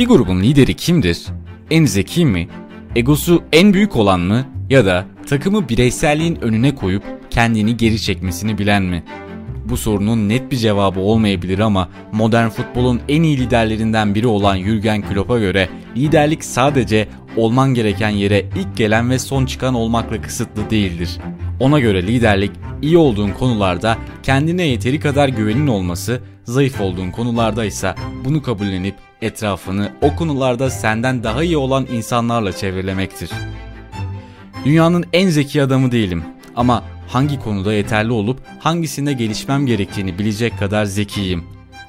Bir grubun lideri kimdir? En zeki mi? Egosu en büyük olan mı? Ya da takımı bireyselliğin önüne koyup kendini geri çekmesini bilen mi? Bu sorunun net bir cevabı olmayabilir ama modern futbolun en iyi liderlerinden biri olan Jurgen Klopp'a göre liderlik sadece olman gereken yere ilk gelen ve son çıkan olmakla kısıtlı değildir. Ona göre liderlik iyi olduğun konularda kendine yeteri kadar güvenin olması, zayıf olduğun konularda ise bunu kabullenip etrafını o konularda senden daha iyi olan insanlarla çevrelemektir. Dünyanın en zeki adamı değilim ama hangi konuda yeterli olup hangisinde gelişmem gerektiğini bilecek kadar zekiyim.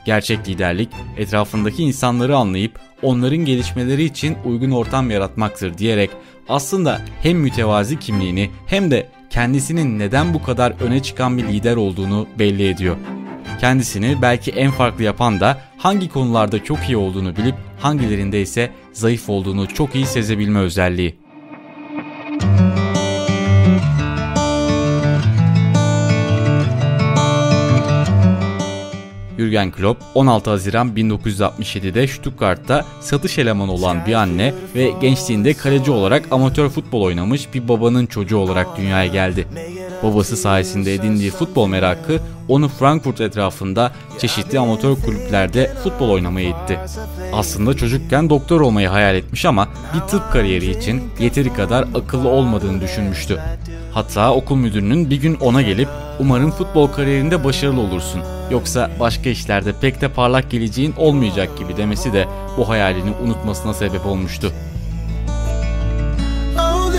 Gerçek liderlik etrafındaki insanları anlayıp onların gelişmeleri için uygun ortam yaratmaktır diyerek aslında hem mütevazi kimliğini hem de kendisinin neden bu kadar öne çıkan bir lider olduğunu belli ediyor. Kendisini belki en farklı yapan da hangi konularda çok iyi olduğunu bilip hangilerinde ise zayıf olduğunu çok iyi sezebilme özelliği. Jürgen Klopp 16 Haziran 1967'de Stuttgart'ta satış elemanı olan bir anne ve gençliğinde kaleci olarak amatör futbol oynamış bir babanın çocuğu olarak dünyaya geldi. Babası sayesinde edindiği futbol merakı onu Frankfurt etrafında çeşitli amatör kulüplerde futbol oynamaya itti. Aslında çocukken doktor olmayı hayal etmiş ama bir tıp kariyeri için yeteri kadar akıllı olmadığını düşünmüştü. Hatta okul müdürünün bir gün ona gelip umarım futbol kariyerinde başarılı olursun. Yoksa başka işlerde pek de parlak geleceğin olmayacak gibi demesi de bu hayalini unutmasına sebep olmuştu. Oh,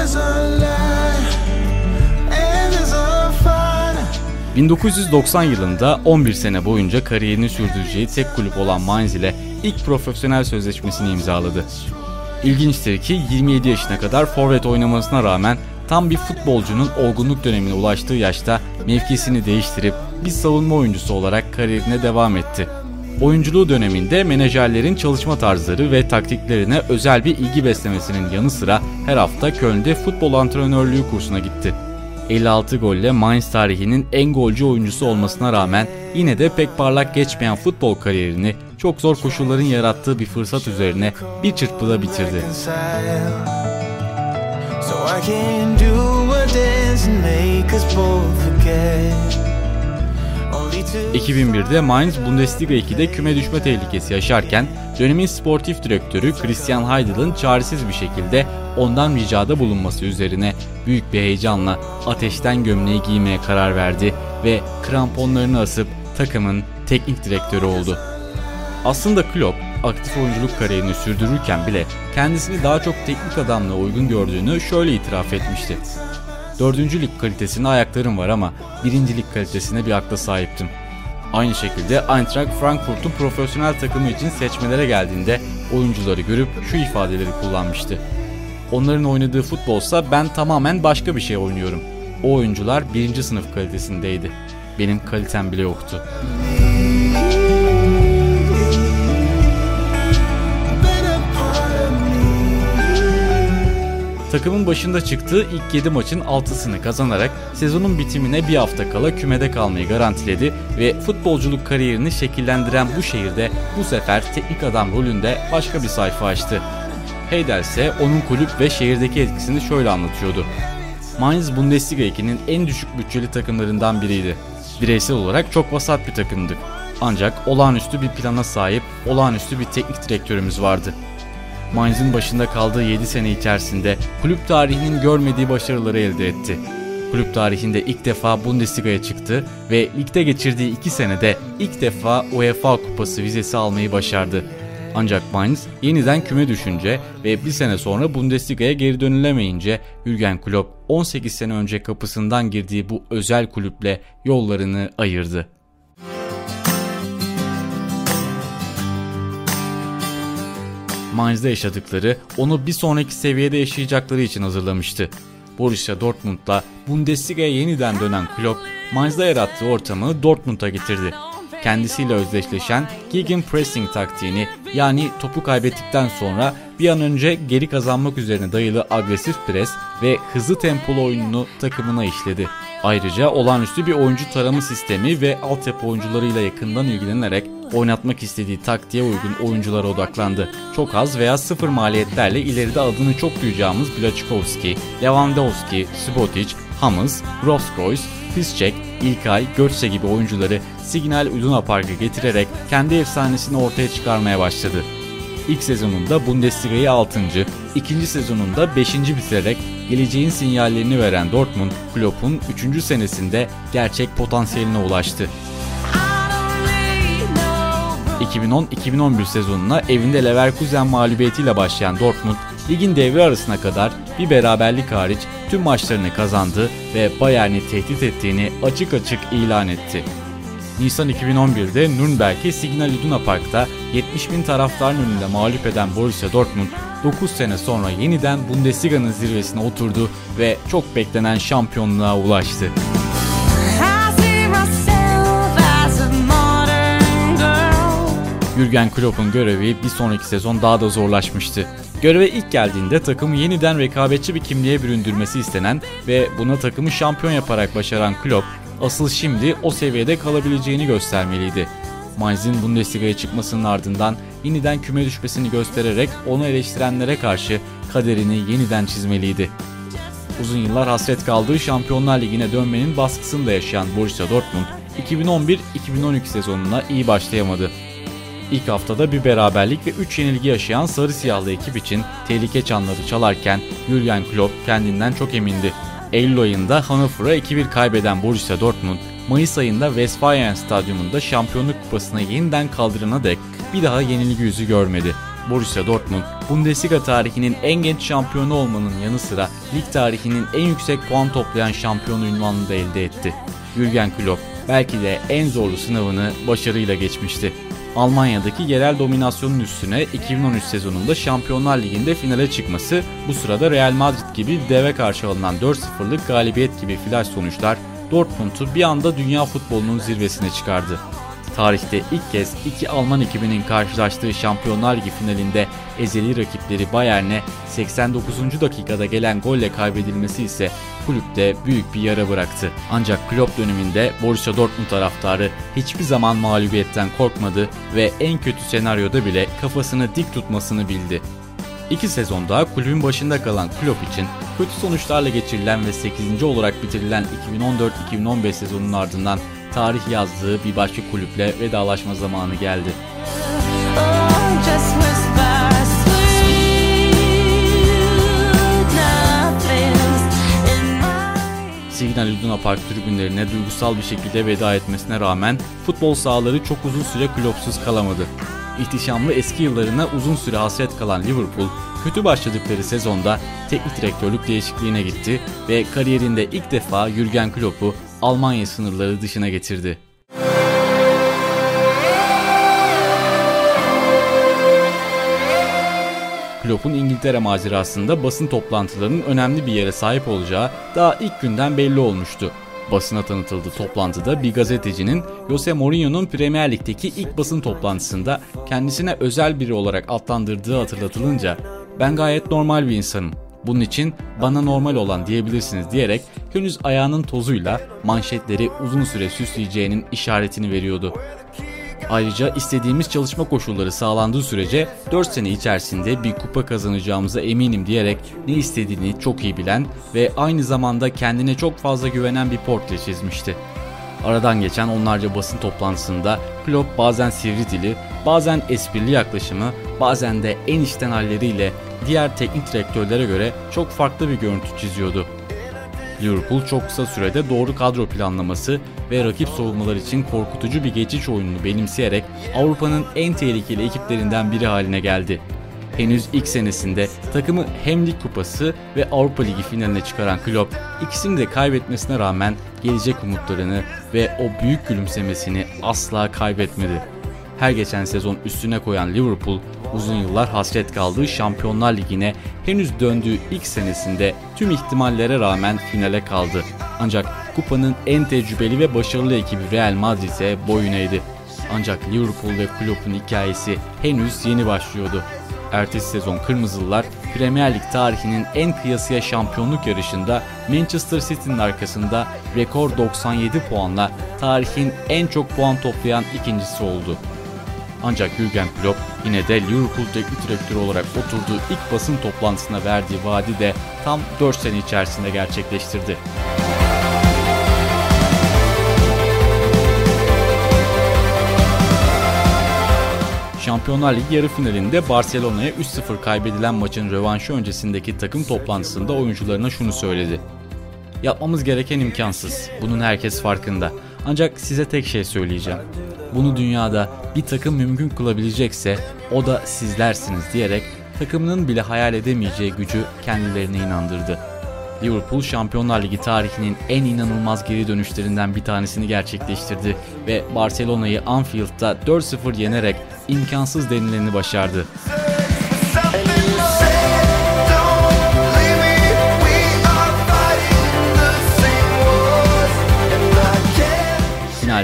1990 yılında 11 sene boyunca kariyerini sürdüreceği tek kulüp olan Mainz ile ilk profesyonel sözleşmesini imzaladı. İlginçtir ki 27 yaşına kadar forvet oynamasına rağmen tam bir futbolcunun olgunluk dönemine ulaştığı yaşta mevkisini değiştirip bir savunma oyuncusu olarak kariyerine devam etti. Oyunculuğu döneminde menajerlerin çalışma tarzları ve taktiklerine özel bir ilgi beslemesinin yanı sıra her hafta Köln'de futbol antrenörlüğü kursuna gitti. 56 golle Mainz tarihinin en golcü oyuncusu olmasına rağmen yine de pek parlak geçmeyen futbol kariyerini çok zor koşulların yarattığı bir fırsat üzerine bir çırpıda bitirdi. 2001'de Mainz Bundesliga 2'de küme düşme tehlikesi yaşarken dönemin sportif direktörü Christian Heidel'ın çaresiz bir şekilde ondan ricada bulunması üzerine büyük bir heyecanla ateşten gömleği giymeye karar verdi ve kramponlarını asıp takımın teknik direktörü oldu. Aslında Klopp aktif oyunculuk kariyerini sürdürürken bile kendisini daha çok teknik adamla uygun gördüğünü şöyle itiraf etmişti. Dördüncü lig kalitesinde ayaklarım var ama birinci lig kalitesine bir akla sahiptim. Aynı şekilde Eintracht Frankfurt'un profesyonel takımı için seçmelere geldiğinde oyuncuları görüp şu ifadeleri kullanmıştı. Onların oynadığı futbolsa ben tamamen başka bir şey oynuyorum. O oyuncular birinci sınıf kalitesindeydi. Benim kalitem bile yoktu. Takımın başında çıktığı ilk 7 maçın 6'sını kazanarak sezonun bitimine bir hafta kala kümede kalmayı garantiledi ve futbolculuk kariyerini şekillendiren bu şehirde bu sefer teknik adam rolünde başka bir sayfa açtı. Heydel ise onun kulüp ve şehirdeki etkisini şöyle anlatıyordu. Mainz Bundesliga 2'nin en düşük bütçeli takımlarından biriydi. Bireysel olarak çok vasat bir takımdık. Ancak olağanüstü bir plana sahip, olağanüstü bir teknik direktörümüz vardı. Mainz'in başında kaldığı 7 sene içerisinde kulüp tarihinin görmediği başarıları elde etti. Kulüp tarihinde ilk defa Bundesliga'ya çıktı ve ligde geçirdiği 2 senede ilk defa UEFA Kupası vizesi almayı başardı. Ancak Mainz yeniden küme düşünce ve bir sene sonra Bundesliga'ya geri dönülemeyince Jürgen Klopp 18 sene önce kapısından girdiği bu özel kulüple yollarını ayırdı. Mainz'da yaşadıkları onu bir sonraki seviyede yaşayacakları için hazırlamıştı. Borussia Dortmund'la Bundesliga'ya yeniden dönen Klopp, Mainz'da yarattığı ortamı Dortmund'a getirdi. Kendisiyle özdeşleşen gegen pressing taktiğini yani topu kaybettikten sonra bir an önce geri kazanmak üzerine dayalı agresif pres ve hızlı tempolu oyununu takımına işledi. Ayrıca olağanüstü bir oyuncu tarama sistemi ve altyapı oyuncularıyla yakından ilgilenerek oynatmak istediği taktiğe uygun oyunculara odaklandı. Çok az veya sıfır maliyetlerle ileride adını çok duyacağımız Blachikovski, Lewandowski, Subotic, Hummels, Grosskreuz, Piszczek, İlkay, Götze gibi oyuncuları Signal Iduna Park'a getirerek kendi efsanesini ortaya çıkarmaya başladı. İlk sezonunda Bundesliga'yı 6. ikinci sezonunda 5. bitirerek geleceğin sinyallerini veren Dortmund, Klopp'un 3. senesinde gerçek potansiyeline ulaştı. 2010-2011 sezonuna evinde Leverkusen mağlubiyetiyle başlayan Dortmund, ligin devre arasına kadar bir beraberlik hariç tüm maçlarını kazandı ve Bayern'i tehdit ettiğini açık açık ilan etti. Nisan 2011'de Nürnberg'i Signal Iduna Park'ta 70 bin taraftarın önünde mağlup eden Borussia Dortmund 9 sene sonra yeniden Bundesliga'nın zirvesine oturdu ve çok beklenen şampiyonluğa ulaştı. Jürgen Klopp'un görevi bir sonraki sezon daha da zorlaşmıştı. Göreve ilk geldiğinde takımı yeniden rekabetçi bir kimliğe büründürmesi istenen ve buna takımı şampiyon yaparak başaran Klopp, asıl şimdi o seviyede kalabileceğini göstermeliydi. Mainz'in Bundesliga'ya çıkmasının ardından yeniden küme düşmesini göstererek onu eleştirenlere karşı kaderini yeniden çizmeliydi. Uzun yıllar hasret kaldığı Şampiyonlar Ligi'ne dönmenin baskısını da yaşayan Borussia Dortmund 2011-2012 sezonuna iyi başlayamadı. İlk haftada bir beraberlik ve 3 yenilgi yaşayan sarı siyahlı ekip için tehlike çanları çalarken Jurgen Klopp kendinden çok emindi. Eylül ayında Hannover'a 2-1 kaybeden Borussia Dortmund, Mayıs ayında Westfalen Stadyumunda şampiyonluk kupasına yeniden kaldırana dek bir daha yenilgi yüzü görmedi. Borussia Dortmund, Bundesliga tarihinin en genç şampiyonu olmanın yanı sıra lig tarihinin en yüksek puan toplayan şampiyonu ünvanını da elde etti. Jurgen Klopp belki de en zorlu sınavını başarıyla geçmişti. Almanya'daki yerel dominasyonun üstüne 2013 sezonunda Şampiyonlar Ligi'nde finale çıkması, bu sırada Real Madrid gibi deve karşı alınan 4-0'lık galibiyet gibi flash sonuçlar Dortmund'u bir anda dünya futbolunun zirvesine çıkardı. Tarihte ilk kez iki Alman ekibinin karşılaştığı Şampiyonlar Ligi finalinde ezeli rakipleri Bayern'e 89. dakikada gelen golle kaybedilmesi ise kulüpte büyük bir yara bıraktı. Ancak Klopp döneminde Borussia Dortmund taraftarı hiçbir zaman mağlubiyetten korkmadı ve en kötü senaryoda bile kafasını dik tutmasını bildi. İki sezon daha kulübün başında kalan Klopp için kötü sonuçlarla geçirilen ve 8. olarak bitirilen 2014-2015 sezonunun ardından tarih yazdığı bir başka kulüple vedalaşma zamanı geldi. Signal Iduna Park tribünlerine duygusal bir şekilde veda etmesine rağmen futbol sahaları çok uzun süre klopsuz kalamadı. İhtişamlı eski yıllarına uzun süre hasret kalan Liverpool, kötü başladıkları sezonda teknik direktörlük değişikliğine gitti ve kariyerinde ilk defa Jürgen Klopp'u Almanya sınırları dışına getirdi. Klopp'un İngiltere macerasında basın toplantılarının önemli bir yere sahip olacağı daha ilk günden belli olmuştu. Basına tanıtıldı toplantıda bir gazetecinin Jose Mourinho'nun Premier Lig'deki ilk basın toplantısında kendisine özel biri olarak adlandırdığı hatırlatılınca ben gayet normal bir insanım. Bunun için bana normal olan diyebilirsiniz diyerek henüz ayağının tozuyla manşetleri uzun süre süsleyeceğinin işaretini veriyordu. Ayrıca istediğimiz çalışma koşulları sağlandığı sürece 4 sene içerisinde bir kupa kazanacağımıza eminim diyerek ne istediğini çok iyi bilen ve aynı zamanda kendine çok fazla güvenen bir portre çizmişti. Aradan geçen onlarca basın toplantısında Klopp bazen sivri dili, bazen esprili yaklaşımı, bazen de en içten halleriyle diğer teknik direktörlere göre çok farklı bir görüntü çiziyordu. Liverpool çok kısa sürede doğru kadro planlaması ve rakip savunmalar için korkutucu bir geçiş oyununu benimseyerek Avrupa'nın en tehlikeli ekiplerinden biri haline geldi. Henüz ilk senesinde takımı hem Lig Kupası ve Avrupa Ligi finaline çıkaran Klopp ikisini de kaybetmesine rağmen gelecek umutlarını ve o büyük gülümsemesini asla kaybetmedi. Her geçen sezon üstüne koyan Liverpool uzun yıllar hasret kaldığı Şampiyonlar Ligi'ne henüz döndüğü ilk senesinde tüm ihtimallere rağmen finale kaldı. Ancak kupanın en tecrübeli ve başarılı ekibi Real Madrid'e boyun eğdi. Ancak Liverpool ve Klopp'un hikayesi henüz yeni başlıyordu. Ertesi sezon Kırmızılılar Premier Lig tarihinin en kıyasıya şampiyonluk yarışında Manchester City'nin arkasında rekor 97 puanla tarihin en çok puan toplayan ikincisi oldu. Ancak Jurgen Klopp yine de Liverpool teknik direktörü olarak oturduğu ilk basın toplantısına verdiği vaadi de tam 4 sene içerisinde gerçekleştirdi. Şampiyonlar Ligi yarı finalinde Barcelona'ya 3-0 kaybedilen maçın rövanşı öncesindeki takım toplantısında oyuncularına şunu söyledi. Yapmamız gereken imkansız. Bunun herkes farkında. Ancak size tek şey söyleyeceğim. Bunu dünyada bir takım mümkün kılabilecekse o da sizlersiniz diyerek takımının bile hayal edemeyeceği gücü kendilerine inandırdı. Liverpool Şampiyonlar Ligi tarihinin en inanılmaz geri dönüşlerinden bir tanesini gerçekleştirdi ve Barcelona'yı Anfield'da 4-0 yenerek imkansız denileni başardı.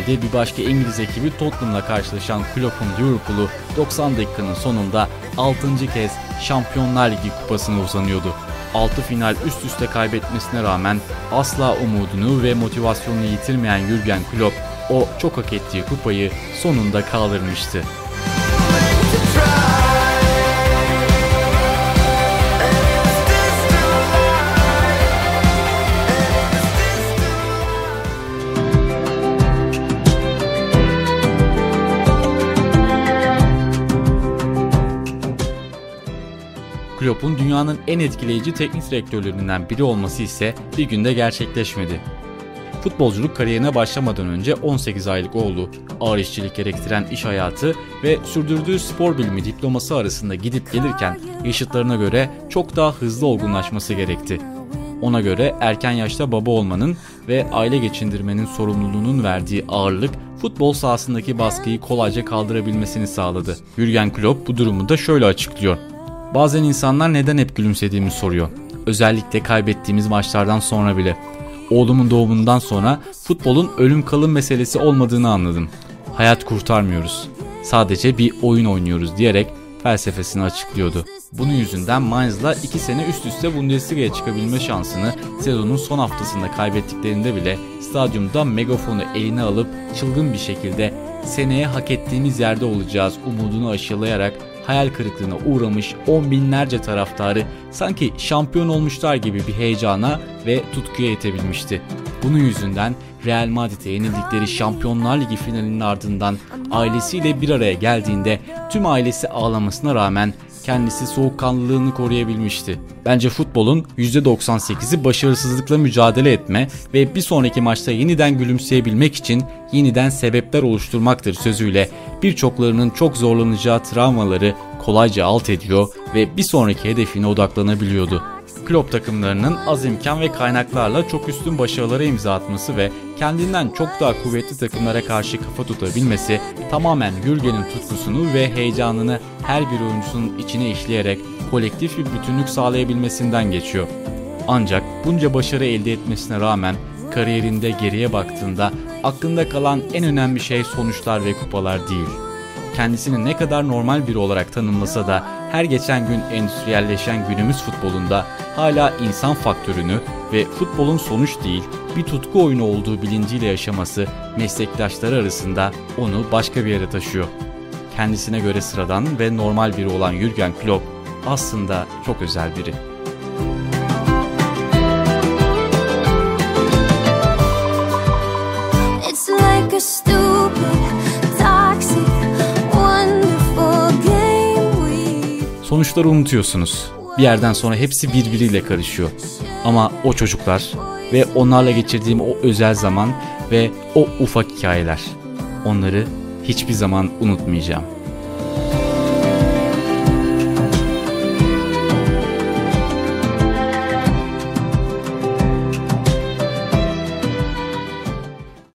Finalde bir başka İngiliz ekibi Tottenham'la karşılaşan Klopp'un Liverpool'u 90 dakikanın sonunda 6. kez Şampiyonlar Ligi kupasına uzanıyordu. 6 final üst üste kaybetmesine rağmen asla umudunu ve motivasyonunu yitirmeyen Jurgen Klopp o çok hak ettiği kupayı sonunda kaldırmıştı. Klopp'un dünyanın en etkileyici teknik direktörlerinden biri olması ise bir günde gerçekleşmedi. Futbolculuk kariyerine başlamadan önce 18 aylık oğlu, ağır işçilik gerektiren iş hayatı ve sürdürdüğü spor bilimi diploması arasında gidip gelirken yaşıtlarına göre çok daha hızlı olgunlaşması gerekti. Ona göre erken yaşta baba olmanın ve aile geçindirmenin sorumluluğunun verdiği ağırlık futbol sahasındaki baskıyı kolayca kaldırabilmesini sağladı. Jürgen Klopp bu durumu da şöyle açıklıyor. Bazen insanlar neden hep gülümsediğimi soruyor. Özellikle kaybettiğimiz maçlardan sonra bile. Oğlumun doğumundan sonra futbolun ölüm kalım meselesi olmadığını anladım. Hayat kurtarmıyoruz. Sadece bir oyun oynuyoruz diyerek felsefesini açıklıyordu. Bunun yüzünden Mainz'la 2 sene üst üste Bundesliga'ya çıkabilme şansını sezonun son haftasında kaybettiklerinde bile stadyumda megafonu eline alıp çılgın bir şekilde seneye hak ettiğimiz yerde olacağız umudunu aşılayarak hayal kırıklığına uğramış on binlerce taraftarı sanki şampiyon olmuşlar gibi bir heyecana ve tutkuya itebilmişti. Bunun yüzünden Real Madrid'e yenildikleri Şampiyonlar Ligi finalinin ardından ailesiyle bir araya geldiğinde tüm ailesi ağlamasına rağmen kendisi soğukkanlılığını koruyabilmişti. Bence futbolun %98'i başarısızlıkla mücadele etme ve bir sonraki maçta yeniden gülümseyebilmek için yeniden sebepler oluşturmaktır sözüyle birçoklarının çok zorlanacağı travmaları kolayca alt ediyor ve bir sonraki hedefine odaklanabiliyordu. Klopp takımlarının az imkan ve kaynaklarla çok üstün başarılara imza atması ve kendinden çok daha kuvvetli takımlara karşı kafa tutabilmesi tamamen Gürgen'in tutkusunu ve heyecanını her bir oyuncusunun içine işleyerek kolektif bir bütünlük sağlayabilmesinden geçiyor. Ancak bunca başarı elde etmesine rağmen kariyerinde geriye baktığında aklında kalan en önemli şey sonuçlar ve kupalar değil. Kendisini ne kadar normal biri olarak tanımlasa da her geçen gün endüstriyelleşen günümüz futbolunda hala insan faktörünü ve futbolun sonuç değil bir tutku oyunu olduğu bilinciyle yaşaması meslektaşları arasında onu başka bir yere taşıyor. Kendisine göre sıradan ve normal biri olan Jürgen Klopp aslında çok özel biri. Sonuçları unutuyorsunuz. Bir yerden sonra hepsi birbiriyle karışıyor. Ama o çocuklar ve onlarla geçirdiğim o özel zaman ve o ufak hikayeler. Onları hiçbir zaman unutmayacağım.